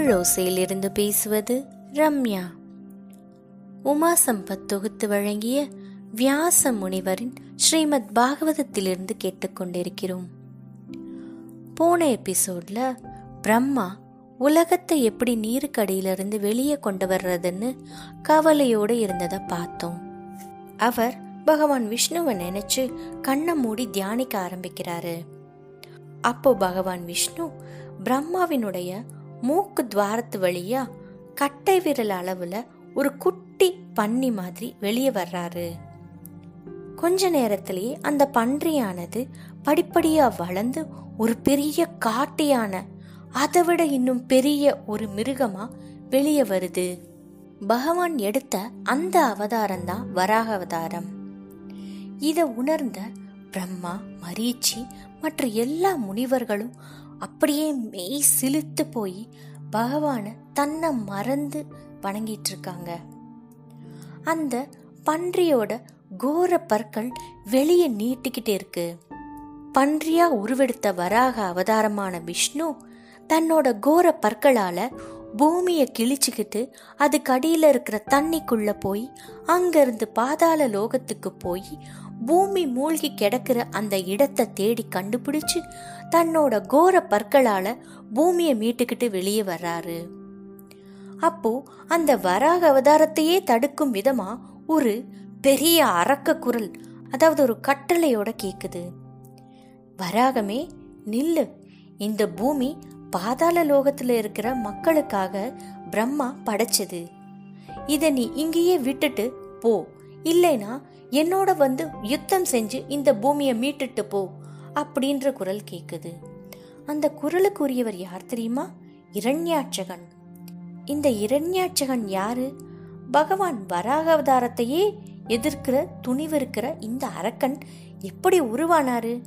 தமிழோசையிலிருந்து பேசுவது ரம்யா. உமா சம்பத் தொகுத்து வழங்கிய வியாச முனிவரின் ஸ்ரீமத் பாகவதத்திலிருந்து கேட்டுக்கொண்டிருக்கிறோம். போன எபிசோட்ல பிரம்மா உலகத்தை எப்படி நீருக்கடியிலிருந்து வெளியே கொண்டு வர்றதுன்னு கவலையோடு இருந்ததை பார்த்தோம். அவர் பகவான் விஷ்ணுவை நினைச்சு கண்ணை மூடி தியானிக்க ஆரம்பிக்கிறாரு. அப்போ பகவான் விஷ்ணு பிரம்மாவினுடைய மூக்கு துவாரத்து வழியா கட்டை விரல் அளவுல ஒரு குட்டி பன்னி மாதிரி வெளியே வர்றாரு. கொஞ்ச நேரத்திலேயே அந்த பன்றியானது படிப்படியா வளர்ந்து ஒரு பெரிய காட்டியான அதை விட இன்னும் பெரிய ஒரு மிருகமா வெளியே வருது. பகவான் எடுத்த அந்த அவதாரம் தான் வராக அவதாரம் இதை உணர்ந்த பிரம்மா மரீச்சி மற்ற எல்லா முனிவர்களும் அப்படியே மெய் சிலுத்து போய் பகவானை தன்னை மறந்து வணங்கிட்டு இருக்காங்க அந்த பன்றியோட கோர பற்கள் வெளியே நீட்டிக்கிட்டே இருக்கு. பன்றியா உருவெடுத்த வராக அவதாரமான விஷ்ணு தன்னோட கோர பற்களால பூமியை கிழிச்சுக்கிட்டு அதுக்கு அடியில் இருக்கிற தண்ணிக்குள்ள போய் அங்கிருந்து பாதாள லோகத்துக்கு போய் பூமி மூழ்கி கிடக்கிற அந்த இடத்தை தேடி கண்டுபிடிச்சு தன்னோட கோர பற்களால பூமியை மீட்டுக்கிட்டு வெளியே வர்றாரு. அப்போ அந்த வராக அவதாரத்தையே தடுக்கும் விதமா ஒரு பெரிய அரக்க குரல் அதாவது ஒரு கட்டளையோட கேக்குது. வராகமே நில்லு. இந்த பூமி பாதாள லோகத்துல இருக்கிற மக்களுக்காக பிரம்மா படைச்சது. இத நீ இங்கேயே விட்டுட்டு போ. இல்லைனா என்னோட வந்து யுத்தம் செஞ்சு இந்த பூமியை மீட்டுட்டு போ அப்படின்ற குரல் கேக்குது. அந்த குரலுக்குரியவர் யார் தெரியுமா? இரண்யாட்சகன். இந்த இரண்யாட்சகன் யாரு? பகவான் வராக அவதாரத்தையே எதிர்க்கிற துணிவு இருக்கிற இந்த அரக்கன் எப்படி உருவானாரு?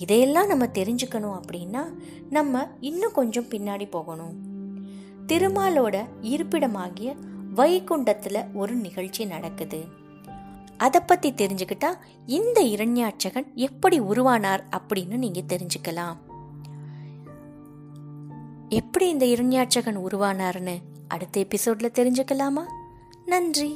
இதையெல்லாம் நம்ம தெரிஞ்சுக்கணும் அப்படின்னா நம்ம இன்னும் கொஞ்சம் பின்னாடி போகணும். திருமாலோட இருப்பிடமாகிய வைகுண்டத்தில் ஒரு நிகழ்ச்சி நடக்குது. அதை பற்றி தெரிஞ்சுக்கிட்டா இந்த இரண்யாட்சகன் எப்படி உருவானார் அப்படின்னு நீங்கள் தெரிஞ்சுக்கலாம். எப்படி இந்த இரண்யாட்சகன் உருவானார்னு அடுத்த எபிசோட்ல தெரிஞ்சுக்கலாமா? நன்றி.